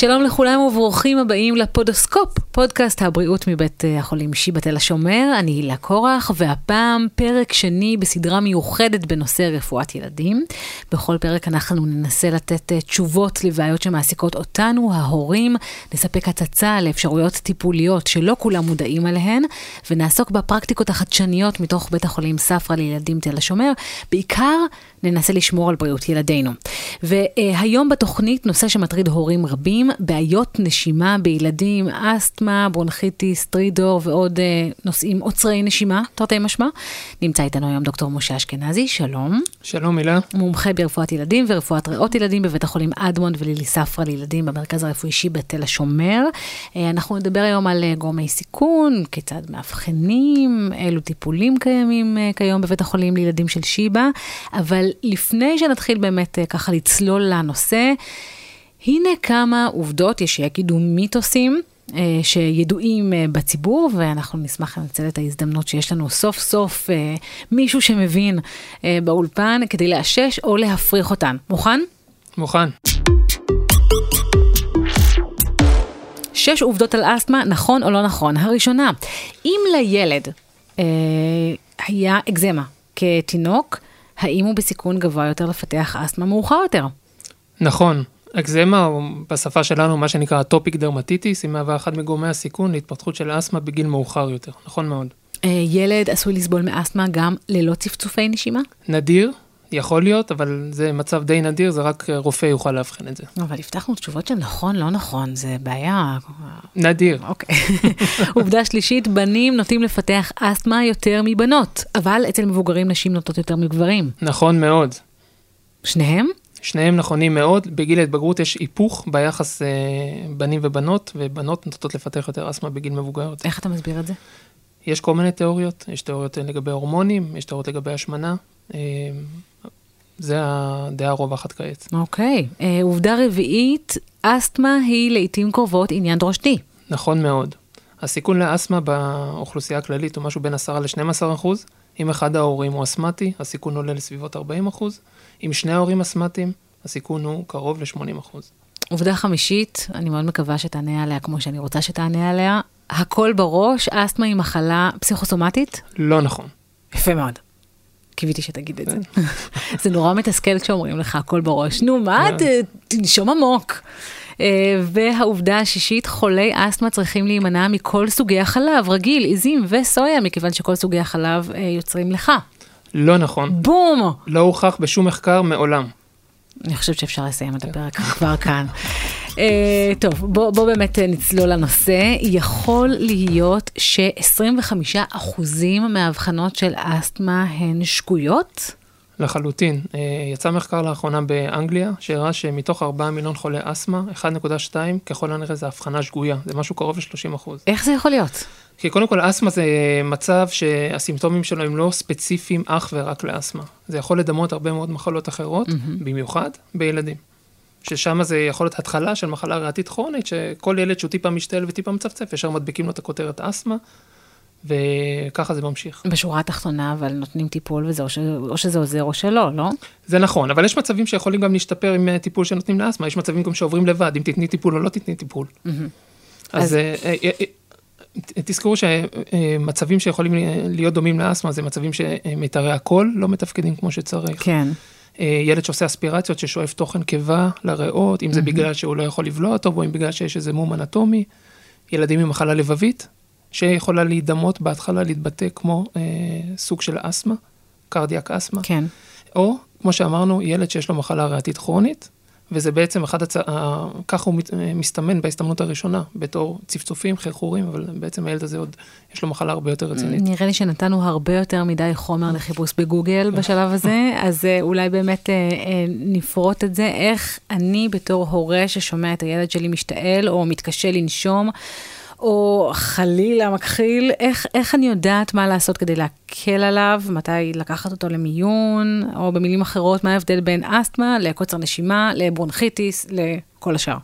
שלום לכולם וברוכים הבאים לפודוסקופ, פודקאסט הבריאות מבית אה, החולים שיבא תל השומר, אני הילה קורח, והפעם פרק שני בסדרה מיוחדת בנושא רפואת ילדים. בכל פרק אנחנו ננסה לתת אה, תשובות לבעיות שמעסיקות אותנו, ההורים, נספק הצצה לאפשרויות טיפוליות שלא כולם מודעים עליהן, ונעסוק בפרקטיקות החדשניות מתוך בית החולים ספרא לילדים תל השומר, בעיקר ננסה לשמור על בריאות ילדינו. והיום בתוכנית נושא שמטריד הורים רבים, בעיות נשימה בילדים, אסתמה, ברונכיטיס, טרידור ועוד אה, נושאים עוצרי נשימה, תרתי משמע. נמצא איתנו היום דוקטור משה אשכנזי, שלום. שלום הילה. מומחה ברפואת ילדים ורפואת ריאות ילדים בבית החולים אדמונד ולילי ספרא לילדים במרכז הרפואי שיבא תל השומר. אה, אנחנו נדבר היום על אה, גורמי סיכון, כיצד מאבחנים, אילו טיפולים קיימים כיום בבית החולים לילדים של שיבא, אבל לפני שנתחיל באמת אה, ככה לצלול לנושא, הנה כמה עובדות, יש שיגידו מיתוסים. אה, שידועים אה, בציבור, ואנחנו נשמח לנצל את ההזדמנות שיש לנו סוף סוף מישהו שמבין באולפן כדי לאשש או להפריך אותן. מוכן? מוכן. שש עובדות על אסתמה, נכון או לא נכון. הראשונה, אם לילד אה, היה אקזמה כתינוק, האם הוא בסיכון גבוה יותר לפתח אסתמה מאוחר יותר? נכון. אקזמה, או בשפה שלנו, מה שנקרא אטופיק דרמטיטיס, היא מהווה אחד מגורמי הסיכון להתפתחות של אסתמה בגיל מאוחר יותר. נכון מאוד. אה, ילד עשוי לסבול מאסתמה גם ללא צפצופי נשימה? נדיר, יכול להיות, אבל זה מצב די נדיר, זה רק רופא יוכל לאבחן את זה. אבל הבטחנו תשובות של נכון, לא נכון, זה בעיה. נדיר. אוקיי. עובדה שלישית, בנים נוטים לפתח אסתמה יותר מבנות, אבל אצל מבוגרים נשים נוטות יותר מגברים. נכון מאוד. שניהם? שניהם נכונים מאוד. בגיל ההתבגרות יש היפוך ביחס אה, בנים ובנות, ובנות נוטות לפתח יותר אסתמה בגיל מבוגר. איך אתה מסביר את זה? יש כל מיני תיאוריות, יש תיאוריות לגבי הורמונים, יש תיאוריות לגבי השמנה. אה, זה הדעה הרווחת כעת. אוקיי. אה, עובדה רביעית, אסתמה היא לעיתים קרובות עניין דרשתי. נכון מאוד. הסיכון לאסתמה באוכלוסייה הכללית הוא משהו בין 10 ל-12 אחוז. אם אחד ההורים הוא אסתמטי, הסיכון עולה לסביבות 40 אחוז. אם שני ההורים אסתמטיים, הסיכון הוא קרוב ל-80 אחוז. עובדה חמישית, אני מאוד מקווה שתענה עליה כמו שאני רוצה שתענה עליה. הכל בראש, אסתמה היא מחלה פסיכוסומטית? לא נכון. יפה מאוד. קיוויתי שתגיד את זה. זה נורא מתסכל כשאומרים לך הכל בראש. נו, מה, ת- תנשום עמוק. אה, והעובדה השישית, חולי אסתמה צריכים להימנע מכל סוגי החלב, רגיל, עיזים וסויה, מכיוון שכל סוגי החלב אה, יוצרים לך. לא נכון. בום! לא הוכח בשום מחקר מעולם. אני חושבת שאפשר לסיים את הפרק כבר כאן. Uh, טוב, בוא, בוא באמת אה, נצלול לנושא. יכול להיות ש-25% מהאבחנות של אסתמה הן שגויות? לחלוטין. אה, יצא מחקר לאחרונה באנגליה, שהראה שמתוך 4 מיליון חולי אסתמה, 1.2 ככל הנראה זה הבחנה שגויה, זה משהו קרוב ל-30 אחוז. איך זה יכול להיות? כי קודם כל אסתמה זה מצב שהסימפטומים שלו הם לא ספציפיים אך ורק לאסתמה. זה יכול לדמות הרבה מאוד מחלות אחרות, מהמם. במיוחד בילדים. ששם זה יכול להיות התחלה של מחלה ריאתית כרונית, שכל ילד שהוא טיפה משתעל וטיפה מצפצף, ישר מדביקים לו את הכותרת אסתמה, וככה זה ממשיך. בשורה התחתונה, אבל נותנים טיפול וזה, או, ש... או שזה עוזר או שלא, לא? זה נכון, אבל יש מצבים שיכולים גם להשתפר עם אה, טיפול שנותנים לאסתמה, יש מצבים גם שעוברים לבד, אם תתני טיפול או לא תתני טיפול. מהמם. אז אז- אה, אה, תזכרו שמצבים שיכולים להיות דומים לאסתמה זה מצבים שמיתרי הקול לא מתפקדים כמו שצריך. כן. אה, ילד שעושה אספירציות ששואף תוכן קיבה לריאות, אם זה בגלל שהוא לא יכול לבלוע טוב או אם בגלל שיש איזה מום אנטומי. ילדים עם מחלה לבבית, שיכולה להידמות בהתחלה להתבטא כמו אה, סוג של אסתמה, קרדיאק אסתמה. כן. או, כמו שאמרנו, ילד שיש לו מחלה ריאתית כרונית, וזה בעצם אחד הצ... ככה הוא מסתמן בהסתמנות הראשונה, בתור צפצופים, חרחורים, אבל בעצם הילד הזה עוד, יש לו מחלה הרבה יותר רצינית. נראה לי שנתנו הרבה יותר מדי חומר לחיפוש בגוגל בשלב הזה, אז אה, אולי באמת אה, אה, נפרוט את זה, איך אני בתור הורה ששומע את הילד שלי משתעל או מתקשה לנשום, או חלילה מכחיל, איך, איך אני יודעת מה לעשות כדי להקל עליו, מתי לקחת אותו למיון, או במילים אחרות, מה ההבדל בין אסתמה לקוצר נשימה, לברונכיטיס, לכל השאר.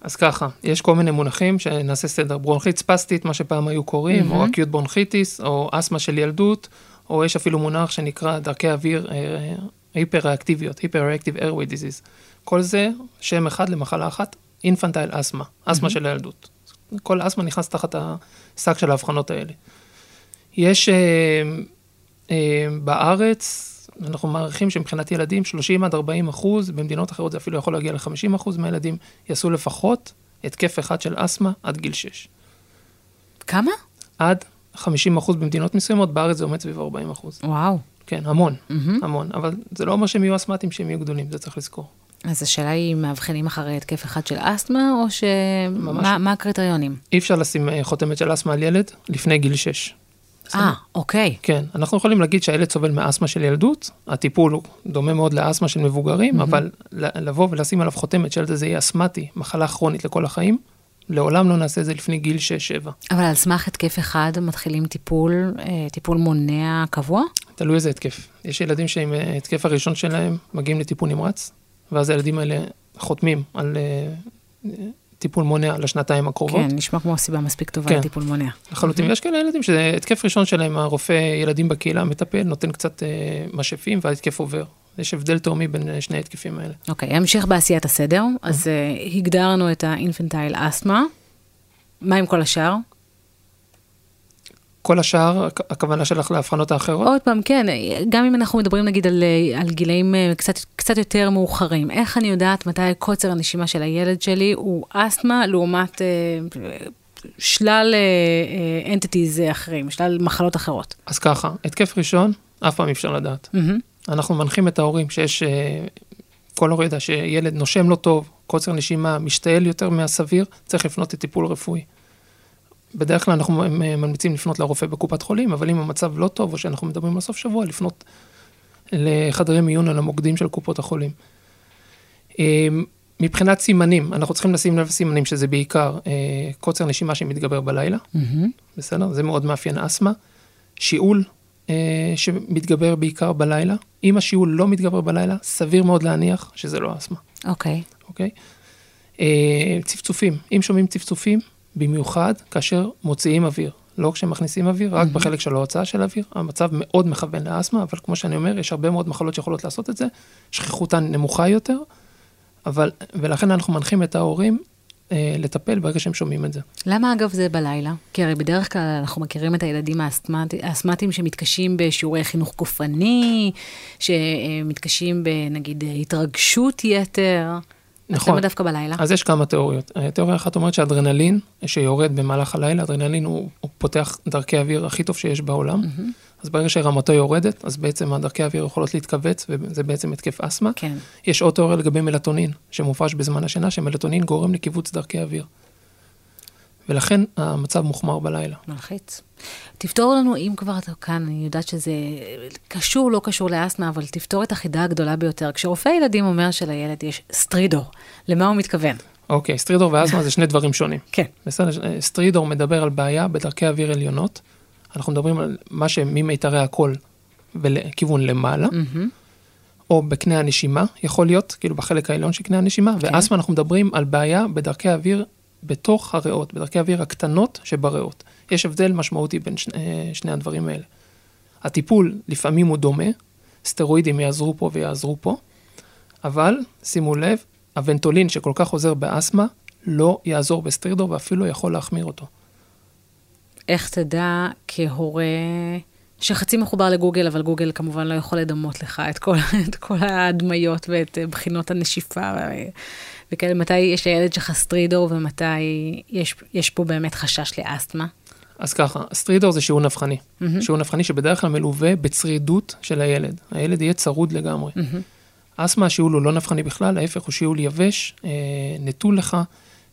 אז ככה, יש כל מיני מונחים שנעשה סדר. ברונכית ספסטית, מה שפעם היו קוראים, או אקיוט ברונכיטיס, או אסתמה של ילדות, או יש אפילו מונח שנקרא דרכי אוויר אה, היפר-ריאקטיביות, היפר-ריאקטיב airway disease. כל זה שם אחד למחלה אחת, אינפנטייל אסמה, אסמה של הילדות. כל אסמה נכנס תחת השק של ההבחנות האלה. יש אה, אה, בארץ, אנחנו מעריכים שמבחינת ילדים, 30 עד 40 אחוז, במדינות אחרות זה אפילו יכול להגיע ל-50 אחוז מהילדים, יעשו לפחות התקף אחד של אסמה עד גיל 6. כמה? עד 50 אחוז במדינות מסוימות, בארץ זה עומד סביב 40 אחוז. וואו. כן, המון, מהמם. המון. אבל זה לא אומר שהם יהיו אסמטיים, שהם יהיו גדולים, זה צריך לזכור. אז השאלה היא מאבחנים אחרי התקף אחד של אסתמה, או ש... ממש. מה, מה הקריטריונים? אי אפשר לשים אה, חותמת של אסמה על ילד לפני גיל 6. אה, אוקיי. כן, אנחנו יכולים להגיד שהילד סובל מאסתמה של ילדות, הטיפול הוא דומה מאוד לאסתמה של מבוגרים, אבל ל- לבוא ולשים עליו חותמת שהילד הזה יהיה אסתמטי, מחלה כרונית לכל החיים, לעולם לא נעשה את זה לפני גיל 6-7. אבל על סמך התקף אחד מתחילים טיפול, אה, טיפול מונע קבוע? תלוי איזה התקף. יש ילדים שעם אה, התקף הראשון שלהם מגיעים לטיפול נמרץ, ואז הילדים האלה חותמים על אה, טיפול מונע לשנתיים הקרובות. כן, נשמע כמו סיבה מספיק טובה כן. לטיפול מונע. לחלוטין, ויש כאלה ילדים שזה התקף ראשון שלהם, הרופא ילדים בקהילה מטפל, נותן קצת אה, משאפים וההתקף עובר. יש הבדל תהומי בין אה, שני ההתקפים האלה. אוקיי, המשך בעשיית הסדר. אז אה, הגדרנו את האינפנטייל אסתמה. מה עם כל השאר? כל השאר, הכ- הכוונה שלך להבחנות האחרות? עוד פעם, כן, גם אם אנחנו מדברים נגיד על, אה, על גילאים אה, קצת, קצת יותר מאוחרים, איך אני יודעת מתי קוצר הנשימה של הילד שלי הוא אסתמה לעומת אה, שלל אנטיטיז אחרים, שלל מחלות אחרות? אז ככה, התקף ראשון, אף פעם אי אפשר לדעת. מהמם. אנחנו מנחים את ההורים שיש, אה, כל הורה יודע שילד נושם לא טוב, קוצר נשימה, משתעל יותר מהסביר, צריך לפנות לטיפול רפואי. בדרך כלל אנחנו ממליצים לפנות לרופא בקופת חולים, אבל אם המצב לא טוב, או שאנחנו מדברים על סוף שבוע, לפנות לחדרי מיון או למוקדים של קופות החולים. אה, מבחינת סימנים, אנחנו צריכים לשים לב לסימנים, שזה בעיקר אה, קוצר נשימה שמתגבר בלילה, מהמם. בסדר? זה מאוד מאפיין אסתמה. שיעול אה, שמתגבר בעיקר בלילה. אם השיעול לא מתגבר בלילה, סביר מאוד להניח שזה לא אסתמה, אוקיי. אוקיי? אה, צפצופים, אם שומעים צפצופים, במיוחד כאשר מוציאים אוויר. לא כשמכניסים אוויר, רק בחלק של ההוצאה של האוויר. המצב מאוד מכוון לאסתמה, אבל כמו שאני אומר, יש הרבה מאוד מחלות שיכולות לעשות את זה. שכיחותן נמוכה יותר, אבל, ולכן אנחנו מנחים את ההורים אה, לטפל ברגע שהם שומעים את זה. למה אגב זה בלילה? כי הרי בדרך כלל אנחנו מכירים את הילדים האסתמטי- האסתמטיים שמתקשים בשיעורי חינוך גופני, שמתקשים בנגיד התרגשות יתר. נכון. למה דווקא בלילה? אז יש כמה תיאוריות. תיאוריה אחת אומרת שאדרנלין שיורד במהלך הלילה, אדרנלין הוא, הוא פותח דרכי אוויר הכי טוב שיש בעולם. אז ברגע שרמתו יורדת, אז בעצם הדרכי האוויר יכולות להתכווץ, וזה בעצם התקף אסתמה. כן. יש עוד תיאוריה לגבי מלטונין, שמופרש בזמן השינה, שמלטונין גורם לכיווץ דרכי אוויר. ולכן המצב מוחמר בלילה. מלחיץ. תפתור לנו, אם כבר אתה כאן, אני יודעת שזה קשור, לא קשור לאסתמה, אבל תפתור את החידה הגדולה ביותר. כשרופא ילדים אומר שלילד יש סטרידור, למה הוא מתכוון? אוקיי, סטרידור ואסתמה זה שני דברים שונים. כן. בסדר, סטרידור מדבר על בעיה בדרכי אוויר עליונות. אנחנו מדברים על מה שממיתרי הקול ולכיוון למעלה, מהמם. או בקנה הנשימה, יכול להיות, כאילו בחלק העליון של קנה הנשימה, כן. ואסתמה אנחנו מדברים על בעיה בדרכי האוויר בתוך הריאות, בדרכי האוויר הקטנות שבריאות. יש הבדל משמעותי בין שני, אה, שני הדברים האלה. הטיפול לפעמים הוא דומה, סטרואידים יעזרו פה ויעזרו פה, אבל שימו לב, הוונטולין שכל כך עוזר באסתמה, לא יעזור בסטרידור ואפילו יכול להחמיר אותו. איך תדע כהורה שחצי מחובר לגוגל, אבל גוגל כמובן לא יכול לדמות לך את כל, את כל ההדמיות ואת בחינות הנשיפה וכאלה, מתי יש לילד שלך סטרידור ומתי יש, יש פה באמת חשש לאסתמה? אז ככה, סטרידור זה שיעור נבחני. מהמם. שיעור נבחני שבדרך כלל מלווה בצרידות של הילד. הילד יהיה צרוד לגמרי. מהמם. אסתמה, השיעול הוא לא נבחני בכלל, ההפך הוא שיעול יבש, אה, נטול לך,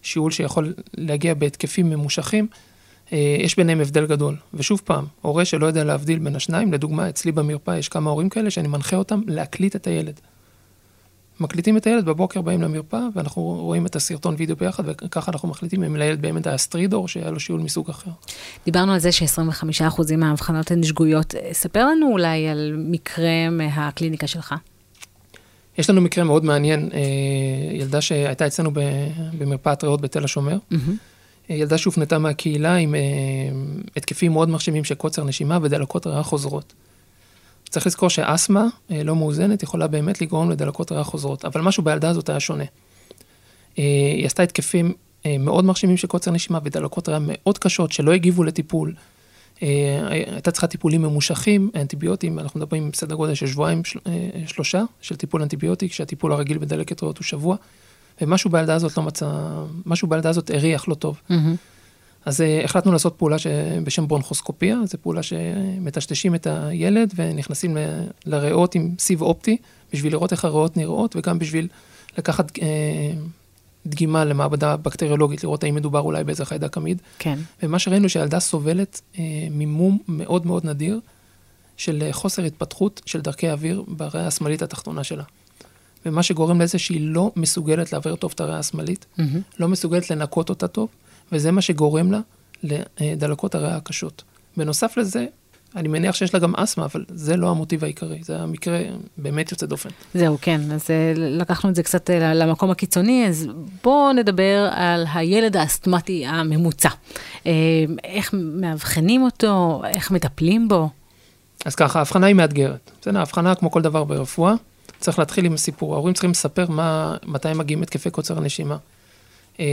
שיעול שיכול להגיע בהתקפים ממושכים. אה, יש ביניהם הבדל גדול. ושוב פעם, הורה שלא יודע להבדיל בין השניים, לדוגמה, אצלי במרפאה יש כמה הורים כאלה שאני מנחה אותם להקליט את הילד. מקליטים את הילד, בבוקר באים למרפאה, ואנחנו רואים את הסרטון וידאו ביחד, וככה אנחנו מחליטים אם לילד באמת היה סטרידור, שהיה לו שיעול מסוג אחר. דיברנו על זה ש-25% מהאבחנות הן שגויות. ספר לנו אולי על מקרה מהקליניקה שלך. יש לנו מקרה מאוד מעניין, אה, ילדה שהייתה אצלנו במרפאת ריאות בתל השומר. מהמם. ילדה שהופנתה מהקהילה עם אה, התקפים מאוד מרשימים של קוצר נשימה ודלקות ריאה חוזרות. צריך לזכור שאסתמה אה, לא מאוזנת יכולה באמת לגרום לדלקות ריאה חוזרות, אבל משהו בילדה הזאת היה שונה. אה, היא עשתה התקפים מאוד מרשימים של קוצר נשימה ודלקות ריאה מאוד קשות שלא הגיבו לטיפול. הייתה צריכה טיפולים ממושכים, אנטיביוטים, אנחנו מדברים בסדר גודל של שבועיים, של, שלושה של טיפול אנטיביוטי, כשהטיפול הרגיל בדלקת ריאות הוא שבוע, ומשהו בילדה הזאת לא מצא, משהו בילדה הזאת הריח לא טוב. Mm-hmm. אז אה, החלטנו לעשות פעולה ש... בשם ברונכוסקופיה, זו פעולה שמטשטשים את הילד ונכנסים ל... לריאות עם סיב אופטי, בשביל לראות איך הריאות נראות, וגם בשביל לקחת אה, דגימה למעבדה בקטריולוגית, לראות האם מדובר אולי באיזה חיידק עמיד. כן. ומה שראינו שהילדה סובלת אה, ממום מאוד מאוד נדיר של חוסר התפתחות של דרכי אוויר בריאה השמאלית התחתונה שלה. ומה שגורם לזה שהיא לא מסוגלת להעביר טוב את הריאה השמאלית, Mm-hmm. לא מסוגלת לנקות אותה טוב, וזה מה שגורם לה לדלקות הריאה הקשות. בנוסף לזה, אני מניח שיש לה גם אסתמה, אבל זה לא המוטיב העיקרי, זה המקרה באמת יוצא דופן. זהו, כן, אז אה, לקחנו את זה קצת אה, למקום הקיצוני, אז בואו נדבר על הילד האסתמטי הממוצע. אה, איך מאבחנים אותו, איך מטפלים בו. אז ככה, ההבחנה היא מאתגרת. בסדר, ההבחנה כמו כל דבר ברפואה, צריך להתחיל עם הסיפור. ההורים צריכים לספר מה, מתי מגיעים התקפי קוצר הנשימה. אה,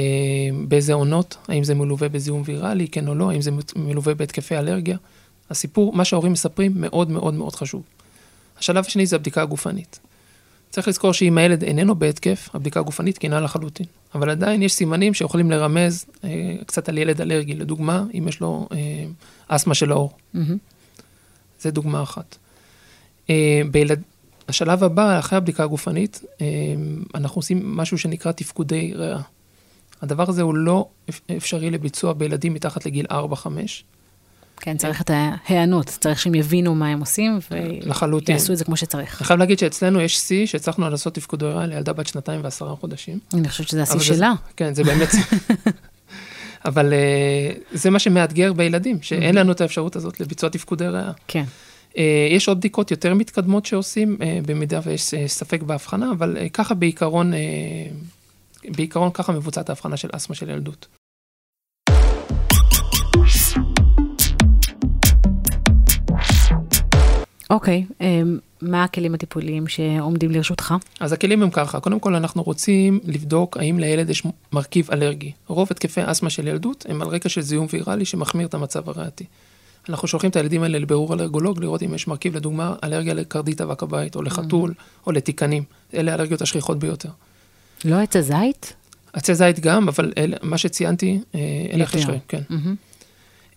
באיזה עונות, האם זה מלווה בזיהום ויראלי, כן או לא, האם זה מלווה בהתקפי אלרגיה. הסיפור, מה שההורים מספרים, מאוד מאוד מאוד חשוב. השלב השני זה הבדיקה הגופנית. צריך לזכור שאם הילד איננו בהתקף, הבדיקה הגופנית תקינה לחלוטין. אבל עדיין יש סימנים שיכולים לרמז אה, קצת על ילד אלרגי. לדוגמה, אם יש לו אה, אסתמה של האור. Mm-hmm. זה דוגמה אחת. אה, בילד... השלב הבא, אחרי הבדיקה הגופנית, אה, אנחנו עושים משהו שנקרא תפקודי ריאה. הדבר הזה הוא לא אפ- אפשרי לביצוע בילדים מתחת לגיל 4-5, כן, צריך את ההיענות, צריך שהם יבינו מה הם עושים. ויעשו את זה כמו שצריך. אני חייב להגיד שאצלנו יש שיא שהצלחנו לעשות תפקודי ריאה לילדה בת שנתיים ועשרה חודשים. אני חושבת שזה השיא שלה. כן, זה באמת... אבל אה, זה מה שמאתגר בילדים, שאין לנו את האפשרות הזאת לביצוע תפקודי ריאה. כן. אה, יש עוד בדיקות יותר מתקדמות שעושים, אה, במידה ויש אה, ספק בהבחנה, אבל ככה בעיקרון, בעיקרון ככה מבוצעת ההבחנה של אסתמה של ילדות. אוקיי, אמ, מה הכלים הטיפוליים שעומדים לרשותך? אז הכלים הם ככה, קודם כל אנחנו רוצים לבדוק האם לילד יש מרכיב אלרגי. רוב התקפי אסתמה של ילדות הם על רקע של זיהום ויראלי שמחמיר את המצב הריאתי. אנחנו שולחים את הילדים האלה לבירור אלרגולוג, לראות אם יש מרכיב, לדוגמה, אלרגיה לקרדית אבק הבית, או לחתול, או לתיקנים. אלה האלרגיות השכיחות ביותר. לא עץ הזית? עצי זית גם, אבל אל, מה שציינתי, אה, אלה. החשרים, כן. מהמם.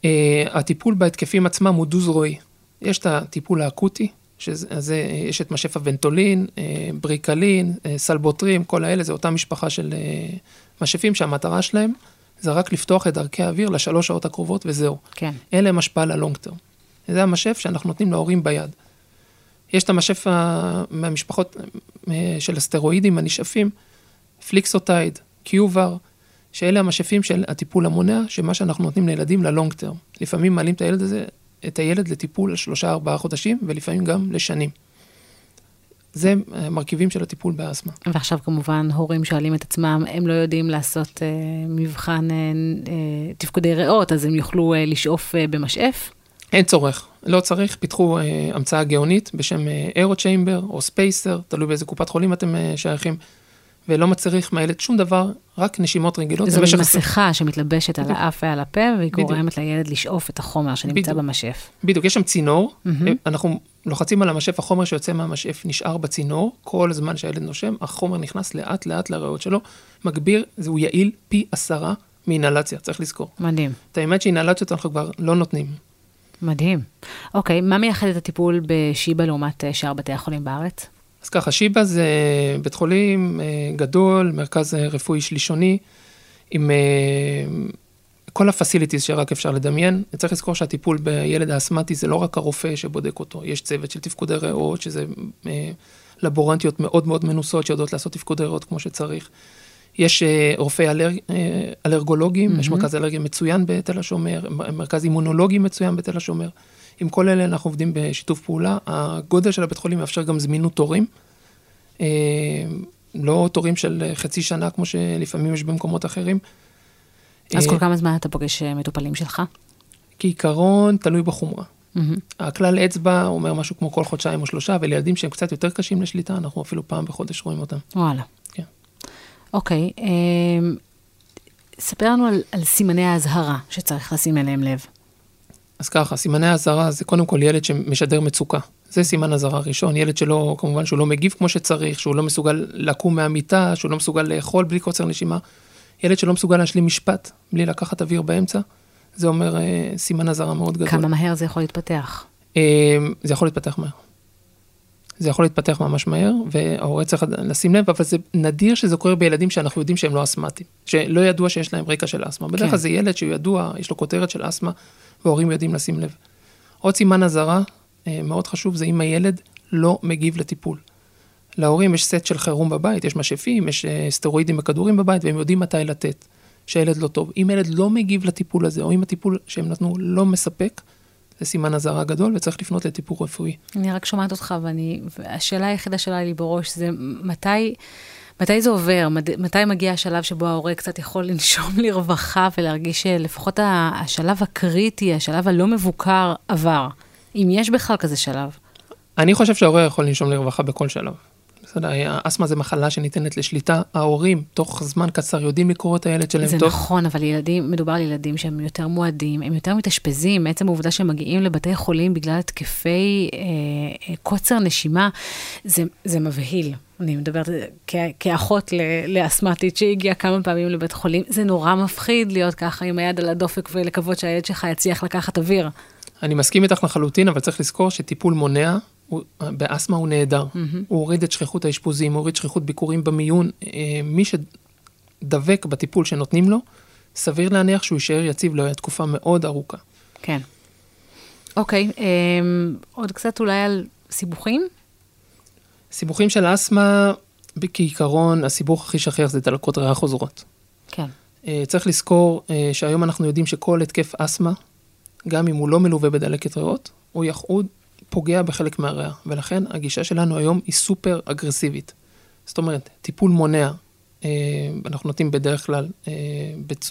אה, הטיפול בהתקפים עצמם הוא דו-זרועי. יש את הטיפול האקוטי, שזה, יש את משף הוונטולין, אה, בריקלין, אה, סלבוטרים, כל האלה, זה אותה משפחה של אה, משפים שהמטרה שלהם זה רק לפתוח את דרכי האוויר לשלוש שעות הקרובות וזהו. כן. אין להם השפעה ל long term. זה המשף שאנחנו נותנים להורים ביד. יש את המשף ה- מהמשפחות אה, של הסטרואידים הנשאפים, Flixotide, QVAR, שאלה המשפים של הטיפול המונע, שמה שאנחנו נותנים לילדים ל long term. לפעמים מעלים את הילד הזה, את הילד לטיפול לשלושה ארבעה חודשים, ולפעמים גם לשנים. זה המרכיבים של הטיפול באסתמה. ועכשיו כמובן הורים שואלים את עצמם, הם לא יודעים לעשות אה, מבחן אה, אה, תפקודי ריאות, אז הם יוכלו אה, לשאוף אה, במשאף? אין צורך, לא צריך, פיתחו אה, המצאה גאונית בשם אירו צ'יימבר או ספייסר, תלוי באיזה קופת חולים אתם אה, שייכים, ולא מצריך מהילד שום דבר, רק נשימות רגילות. זו מסכה שמתלבשת על. האף ועל הפה, והיא בדיוק. גורמת לילד לשאוף את החומר שנמצא בדיוק. במשאף. בדיוק, יש שם צינור, מהמם. אנחנו לוחצים על המשאף, החומר שיוצא מהמשאף נשאר בצינור, כל הזמן שהילד נושם, החומר נכנס לאט לאט לריאות שלו, מגביר, הוא יעיל פי עשרה מאינהלציה, צריך לזכור. מדהים, את האמת שאינהלציות אנחנו כבר לא נותנים. מדהים. אוקיי, מה מייחד את הטיפול בשיבא לעומת אה, שאר בתי החולים בארץ? אז ככה, שיבא זה בית חולים אה, גדול, מרכז אה, רפואי שלישוני, עם כל הפסיליטיז שרק אפשר לדמיין. צריך לזכור שהטיפול בילד האסתמטי זה לא רק הרופא שבודק אותו, יש צוות של תפקודי ריאות, שזה אה, לבורנטיות מאוד מאוד מנוסות שיודעות לעשות תפקודי ריאות כמו שצריך. יש אה, רופאי אלר, אה, אלרגולוגים, mm-hmm. יש מרכז אלרגיה מצוין בתל השומר, מרכז אימונולוגי מצוין בתל השומר. עם כל אלה אנחנו עובדים בשיתוף פעולה. הגודל של הבית חולים מאפשר גם זמינות תורים. אה, לא תורים של חצי שנה כמו שלפעמים יש במקומות אחרים. אז אה, כל כמה זמן אתה פוגש אה, מטופלים שלך? כעיקרון, תלוי בחומרה. מהמם. הכלל אצבע אומר משהו כמו כל חודשיים או שלושה, ולילדים שהם קצת יותר קשים לשליטה, אנחנו אפילו פעם בחודש רואים אותם. וואלה. כן. אוקיי, אה, ספר לנו על, על סימני האזהרה שצריך לשים אליהם לב. אז ככה, סימני האזהרה זה קודם כל ילד שמשדר מצוקה. זה סימן אזהרה ראשון, ילד שלא, כמובן שהוא לא מגיב כמו שצריך, שהוא לא מסוגל לקום מהמיטה, שהוא לא מסוגל לאכול בלי קוצר נשימה. ילד שלא מסוגל להשלים משפט בלי לקחת אוויר באמצע, זה אומר אה, סימן אזהרה מאוד גדול. כמה מהר זה יכול להתפתח? אה, זה יכול להתפתח מהר. זה יכול להתפתח ממש מהר, וההורה צריך לשים לב, אבל זה נדיר שזה קורה בילדים שאנחנו יודעים שהם לא אסתמטיים, שלא ידוע שיש להם רקע של אסתמה. בדרך כלל כן. זה ילד שהוא ידוע, יש לו כותרת של אסתמה, וההורים יודעים לשים לב. עוד סימן אזהרה אה, מאוד חשוב, זה אם הילד לא מגיב לטיפול. להורים יש סט של חירום בבית, יש משאפים, יש אה, סטרואידים וכדורים בבית, והם יודעים מתי לתת, שהילד לא טוב. אם ילד לא מגיב לטיפול הזה, או אם הטיפול שהם נתנו לא מספק, זה סימן אזהרה גדול וצריך לפנות לטיפול רפואי. אני רק שומעת אותך, ואני, והשאלה היחידה שעולה לי בראש זה מתי, מתי זה עובר? מתי מגיע השלב שבו ההורה קצת יכול לנשום לרווחה ולהרגיש שלפחות ה- השלב הקריטי, השלב הלא מבוקר, עבר? אם יש בכלל כזה שלב. אני חושב שההורה יכול לנשום לרווחה בכל שלב. בסדר, האסתמה זה מחלה שניתנת לשליטה. ההורים, תוך זמן קצר, יודעים לקרוא את הילד שלהם זה טוב. נכון, אבל ילדים, מדובר על ילדים שהם יותר מועדים, הם יותר מתאשפזים, מעצם העובדה שהם מגיעים לבתי חולים בגלל התקפי אה, אה, קוצר נשימה, זה, זה מבהיל. אני מדברת כ- כאחות ל- לאסתמטית שהגיעה כמה פעמים לבית חולים, זה נורא מפחיד להיות ככה עם היד על הדופק ולקוות שהילד שלך יצליח לקחת אוויר. אני מסכים איתך לחלוטין, אבל צריך לזכור שטיפול מונע, הוא- באסתמה הוא נהדר. הוא הוריד את שכיחות האשפוזים, הוא הוריד שכיחות ביקורים במיון. אה, מי שדבק בטיפול שנותנים לו, סביר להניח שהוא יישאר יציב לו תקופה מאוד ארוכה. כן. אוקיי, אה, עוד קצת אולי על סיבוכים? סיבוכים של אסתמה, כעיקרון, הסיבוך הכי שכיח זה דלקות ריאה חוזרות. כן. אה, צריך לזכור אה, שהיום אנחנו יודעים שכל התקף אסתמה, גם אם הוא לא מלווה בדלקת ריאות, הוא, יח... הוא פוגע בחלק מהריאה, ולכן הגישה שלנו היום היא סופר אגרסיבית. זאת אומרת, טיפול מונע, אה, אנחנו נותנים בדרך כלל אה.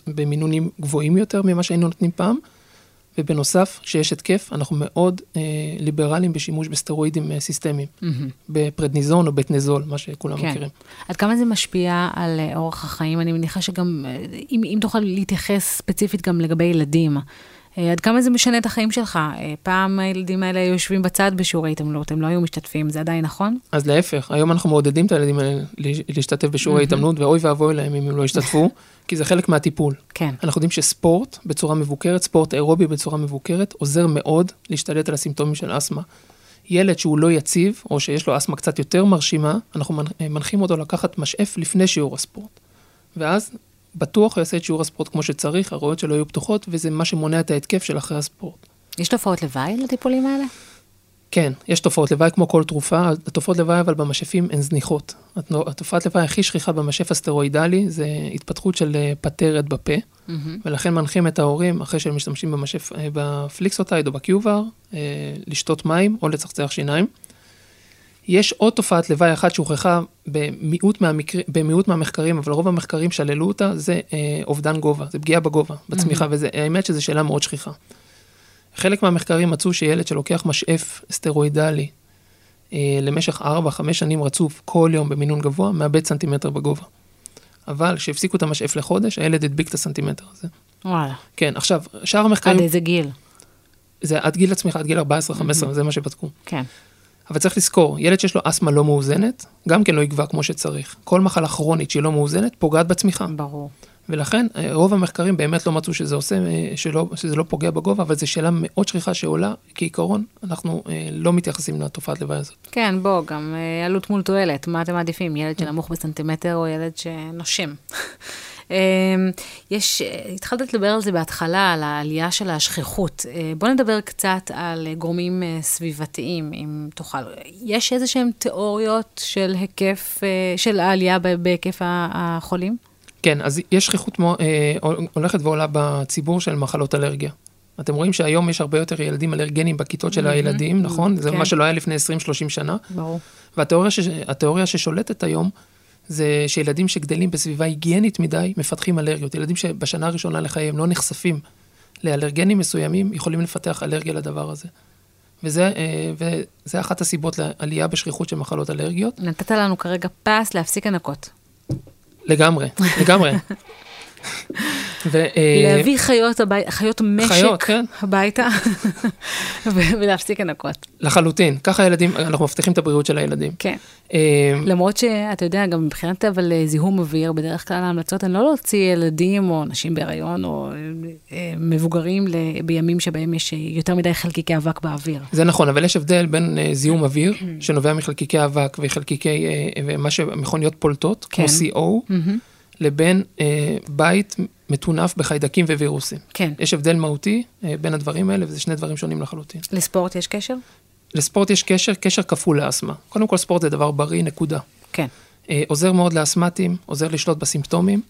במינונים גבוהים יותר ממה שהיינו נותנים פעם, ובנוסף, כשיש התקף, אנחנו מאוד אה, ליברליים בשימוש בסטרואידים אה, סיסטמיים, מהמם. בפרדניזון או בטנזול, מה שכולם כן. מכירים. עד כמה זה משפיע על אה, אורח החיים? אני מניחה שגם, אם, אם תוכל להתייחס ספציפית גם לגבי ילדים, עד כמה זה משנה את החיים שלך? אה, פעם הילדים האלה היו יושבים בצד בשיעורי התעמלות, הם לא היו משתתפים, זה עדיין נכון? אז להפך, היום אנחנו מעודדים את הילדים האלה להש- להשתתף בשיעורי התאמנות, ואוי ואבוי להם אם הם לא ישתתפו, כי זה חלק מהטיפול. כן. אנחנו יודעים שספורט בצורה מבוקרת, ספורט אירובי בצורה מבוקרת, עוזר מאוד להשתלט על הסימפטומים של אסתמה. ילד שהוא לא יציב, או שיש לו אסתמה קצת יותר מרשימה, אנחנו מנ- מנחים אותו לקחת משאף לפני שיעור הספורט. ואז בטוח הוא יעשה את שיעור הספורט כמו שצריך, הריאות שלו יהיו פתוחות, וזה מה שמונע את ההתקף של אחרי הספורט. יש תופעות לוואי לטיפולים האלה? כן, יש תופעות לוואי כמו כל תרופה, התופעות לוואי אבל במשאפים הן זניחות. התופעת לוואי הכי שכיחה במשאף הסטרואידלי זה התפתחות של אה, פטרת בפה, מהמם. ולכן מנחים את ההורים, אחרי שהם משתמשים במשאף, אה, בפליקסוטייד או בקיובר, אה, לשתות מים או לצחצח שיניים. יש עוד תופעת לוואי אחת שהוכחה במיעוט, מהמקר... במיעוט מהמחקרים, אבל רוב המחקרים שללו אותה, זה אה, אובדן גובה, זה פגיעה בגובה, בצמיחה, וזה, האמת שזו שאלה מאוד שכיחה. חלק מהמחקרים מצאו שילד שלוקח משאף סטרואידלי אה, למשך 4-5 שנים רצוף, כל יום במינון גבוה, מאבד סנטימטר בגובה. אבל כשהפסיקו את המשאף לחודש, הילד הדביק את הסנטימטר הזה. וואלה. כן, עכשיו, שאר עד המחקרים, איזה גיל? זה עד גיל הצמיחה, עד גיל 14-15, זה מה שבדקו. כן. אבל צריך לזכור, ילד שיש לו אסתמה לא מאוזנת, גם כן לא יגבע כמו שצריך. כל מחלה כרונית שהיא לא מאוזנת, פוגעת בצמיחה. ברור. ולכן, אה, רוב המחקרים באמת לא מצאו שזה עושה, אה, שלא, שזה לא פוגע בגובה, אבל זו שאלה מאוד שכיחה שעולה. כעיקרון, אנחנו אה, לא מתייחסים לתופעת לוואי הזאת. כן, בוא, גם אה, עלות מול תועלת, מה אתם מעדיפים? ילד שנמוך בסנטימטר או ילד שנושם? אה, יש, אה, התחלת לדבר על זה בהתחלה, על העלייה של השכיחות. אה, בוא נדבר קצת על גורמים אה, סביבתיים, אם תוכל. יש איזה שהן תיאוריות של היקף, של העלייה בהיקף החולים? כן, אז יש שכיחות הולכת ועולה בציבור של מחלות אלרגיה. אתם רואים שהיום יש הרבה יותר ילדים אלרגנים בכיתות של הילדים, נכון? זה כן. מה שלא היה לפני 20-30 שנה. ברור. והתיאוריה ש... ששולטת היום, זה שילדים שגדלים בסביבה היגיינית מדי, מפתחים אלרגיות. ילדים שבשנה הראשונה לחייהם לא נחשפים לאלרגנים מסוימים, יכולים לפתח אלרגיה לדבר הזה. וזה, אה, וזה אחת הסיבות לעלייה בשכיחות של מחלות אלרגיות. נתת לנו כרגע פס להפסיק הנקות. לגמרי, לגמרי. ו, אה, להביא חיות, הבי... חיות משק חיות, כן. הביתה ולהפסיק לנקות. לחלוטין, ככה הילדים, אנחנו מבטיחים את הבריאות של הילדים. כן. אה, למרות שאתה יודע, גם מבחינת אבל אה, זיהום אוויר, בדרך כלל ההמלצות הן לא להוציא ילדים או נשים בהיריון או מבוגרים בימים שבהם יש יותר מדי חלקיקי אבק באוויר. זה נכון, אבל יש הבדל בין זיהום אוויר, שנובע מחלקיקי אבק וחלקיקי, ומה שמכוניות פולטות, כמו כן. CO, לבין אה, בית מטונף בחיידקים ווירוסים. כן. יש הבדל מהותי אה, בין הדברים האלה, וזה שני דברים שונים לחלוטין. לספורט יש קשר? לספורט יש קשר, קשר כפול לאסתמה. קודם כל, ספורט זה דבר בריא, נקודה. כן. אה, עוזר מאוד לאסתמטים, עוזר לשלוט בסימפטומים,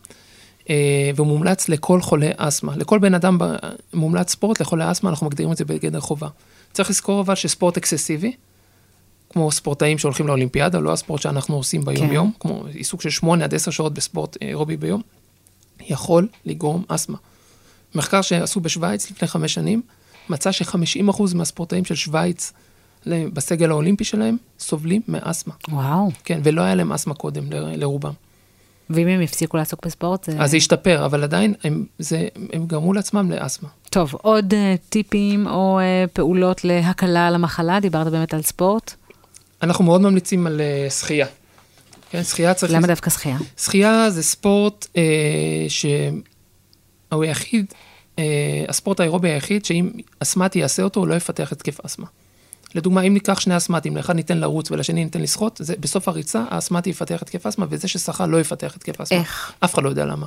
אה, ומומלץ לכל חולה אסתמה. לכל בן אדם ב- מומלץ ספורט, לחולה אסתמה, אנחנו מגדירים את זה בגדר חובה. צריך לזכור אבל שספורט אקססיבי, כמו ספורטאים שהולכים לאולימפיאדה, לא הספורט שאנחנו עושים ביום-יום, כן. כמו עיסוק של 8 עד 10 שעות בספורט אירובי ביום, יכול לגרום אסתמה. מחקר שעשו בשוויץ לפני חמש שנים, מצא ש-50% מהספורטאים של שוויץ בסגל האולימפי שלהם סובלים מאסתמה. וואו. כן, ולא היה להם אסתמה קודם ל- לרובם. ואם הם יפסיקו לעסוק בספורט, זה... אז זה השתפר, אבל עדיין הם, זה, הם גרמו לעצמם לאסתמה. טוב, עוד uh, טיפים או uh, פעולות להקלה על המחלה? דיברת באמת על ספורט. אנחנו מאוד ממליצים על uh, שחייה. כן, שחייה צריך... למה דווקא שחייה? שחייה זה ספורט אה, שהוא היחיד, אה, הספורט האירובי היחיד, שאם אסתמטי יעשה אותו, הוא לא יפתח התקף אסתמה. לדוגמה, אם ניקח שני אסתמטים, לאחד ניתן לרוץ ולשני ניתן לשחות, זה בסוף הריצה, האסתמטי יפתח התקף אסתמה, וזה ששחה לא יפתח התקף אסתמה. איך? אף אחד לא יודע למה.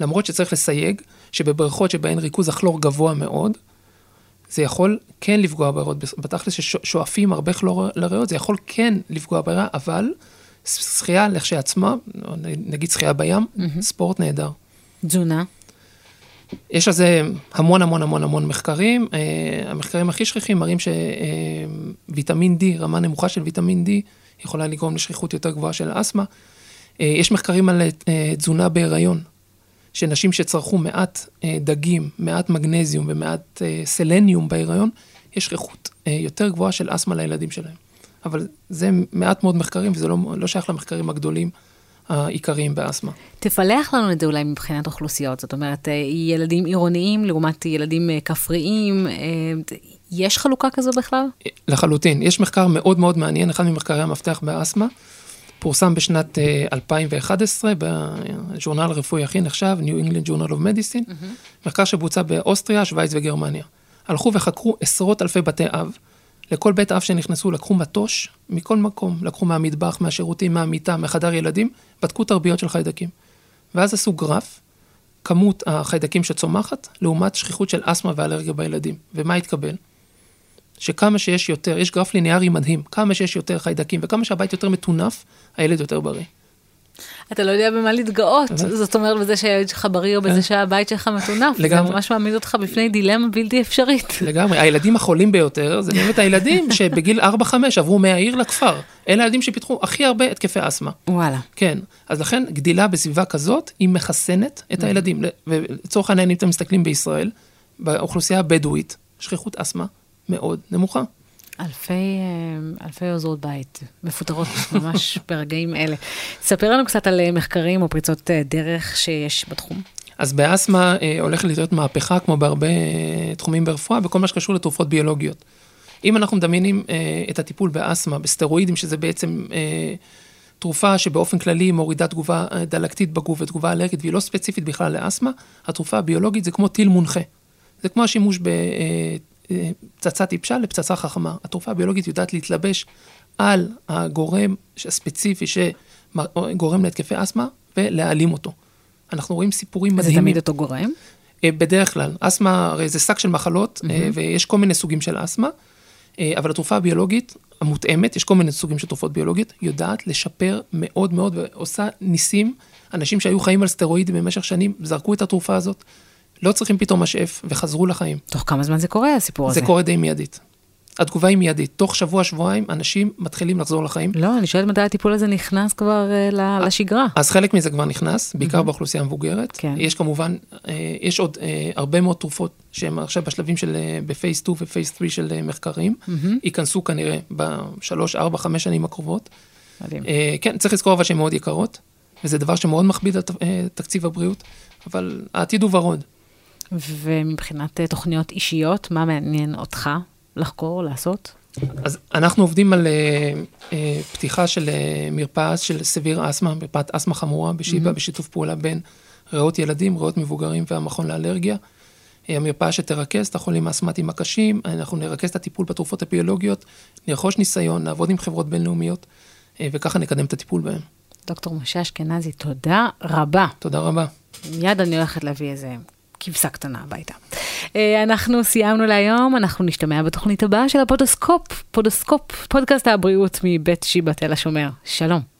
למרות שצריך לסייג שבבריכות שבהן ריכוז הכלור גבוה מאוד, זה יכול כן לפגוע בריאות, בתכלס ששואפים הרבה כלור לריאות, זה יכול כן לפגוע בריאה, אבל שחייה לכשעצמה, נגיד שחייה בים, ספורט נהדר. תזונה. יש על זה המון המון המון המון מחקרים. Uh, המחקרים הכי שכיחים מראים שוויטמין D, רמה נמוכה של ויטמין D, יכולה לגרום לשכיחות יותר גבוהה של אסתמה. Uh, יש מחקרים על uh, תזונה בהיריון, שנשים שצרכו מעט uh, דגים, מעט מגנזיום ומעט uh, סלניום בהיריון, יש שכיחות uh, יותר גבוהה של אסתמה לילדים שלהם. אבל זה מעט מאוד מחקרים, וזה לא, לא שייך למחקרים הגדולים העיקריים באסתמה. תפלח לנו את זה אולי מבחינת אוכלוסיות, זאת אומרת, אה, ילדים עירוניים לעומת ילדים אה, כפריים, אה, יש חלוקה כזו בכלל? לחלוטין. יש מחקר מאוד מאוד מעניין, אחד ממחקרי המפתח באסתמה, פורסם בשנת uh, 2011 בז'ורנל הרפואי הכי נחשב, New England Journal of Medicine, mm-hmm. מחקר שבוצע באוסטריה, שווייץ וגרמניה. הלכו וחקרו עשרות אלפי בתי אב. לכל בית אב שנכנסו לקחו מטוש מכל מקום, לקחו מהמטבח, מהשירותים, מהמיטה, מחדר ילדים, בדקו תרביות של חיידקים. ואז עשו גרף, כמות החיידקים שצומחת, לעומת שכיחות של אסתמה ואלרגיה בילדים. ומה התקבל? שכמה שיש יותר, יש גרף ליניארי מדהים, כמה שיש יותר חיידקים וכמה שהבית יותר מטונף, הילד יותר בריא. אתה לא יודע במה להתגאות, זאת אומרת בזה שהילד שלך בריא או בזה שהבית שלך מטונף, זה ממש מעמיד אותך בפני דילמה בלתי אפשרית. לגמרי, הילדים החולים ביותר, זה באמת הילדים שבגיל 4-5 עברו מהעיר לכפר. אלה הילדים שפיתחו הכי הרבה התקפי אסתמה. וואלה. כן, אז לכן גדילה בסביבה כזאת, היא מחסנת את הילדים. ולצורך העניין, אם אתם מסתכלים בישראל, באוכלוסייה הבדואית, שכיחות אסתמה מאוד נמוכה. אלפי, אלפי עוזרות בית מפוטרות ממש ברגעים אלה. ספר לנו קצת על מחקרים או פריצות דרך שיש בתחום. אז באסתמה אה, הולכת להיות מהפכה, כמו בהרבה אה, תחומים ברפואה, בכל מה שקשור לתרופות ביולוגיות. אם אנחנו מדמיינים אה, את הטיפול באסתמה, בסטרואידים, שזה בעצם אה, תרופה שבאופן כללי מורידה תגובה דלקתית בגוף ותגובה אלרגית, והיא לא ספציפית בכלל לאסתמה, התרופה הביולוגית זה כמו טיל מונחה. זה כמו השימוש ב... אה, פצצה טיפשה לפצצה חכמה. התרופה הביולוגית יודעת להתלבש על הגורם הספציפי שגורם להתקפי אסתמה ולהעלים אותו. אנחנו רואים סיפורים מדהימים. זה תמיד אותו גורם? בדרך כלל. אסתמה הרי זה שק של מחלות, mm-hmm. ויש כל מיני סוגים של אסתמה, אבל התרופה הביולוגית המותאמת, יש כל מיני סוגים של תרופות ביולוגיות, יודעת לשפר מאוד מאוד ועושה ניסים. אנשים שהיו חיים על סטרואידים במשך שנים, זרקו את התרופה הזאת. לא צריכים פתאום משאף, וחזרו לחיים. תוך כמה זמן זה קורה, הסיפור הזה? זה קורה די מיידית. התגובה היא מיידית. תוך שבוע, שבועיים, אנשים מתחילים לחזור לחיים. לא, אני שואלת מתי הטיפול הזה נכנס כבר uh, לשגרה. אז חלק מזה כבר נכנס, בעיקר mm-hmm. באוכלוסייה המבוגרת. כן. יש כמובן, uh, יש עוד uh, הרבה מאוד תרופות שהן עכשיו בשלבים של, uh, בפייס 2 ופייס 3 של uh, מחקרים. Mm-hmm. ייכנסו כנראה בשלוש, ארבע, חמש שנים הקרובות. מדהים. Uh, כן, צריך לזכור אבל שהן מאוד יקרות. וזה דבר שמאוד מכביד על אה, תקציב הבריאות, אבל העתיד הוא ורוד. ומבחינת אה, תוכניות אישיות, מה מעניין אותך לחקור, לעשות? אז אנחנו עובדים על אה, אה, פתיחה של אה, מרפאה של סביר אסתמה, מרפאת אסתמה חמורה בשיבא, בשיתוף פעולה בין ריאות ילדים, ריאות מבוגרים והמכון לאלרגיה. אה, המרפאה שתרכז את החולים האסתמטיים הקשים, אנחנו נרכז את הטיפול בתרופות הביולוגיות, נרכוש ניסיון, נעבוד עם חברות בינלאומיות, וככה נקדם את הטיפול בהם. דוקטור משה אשכנזי, תודה רבה. תודה רבה. מיד אני הולכת להביא איזה כבשה קטנה הביתה. אה, אנחנו סיימנו להיום, אנחנו נשתמע בתוכנית הבאה של הפודוסקופ, פודוסקופ, פודקאסט הבריאות מבית שיבא תל השומר. שלום.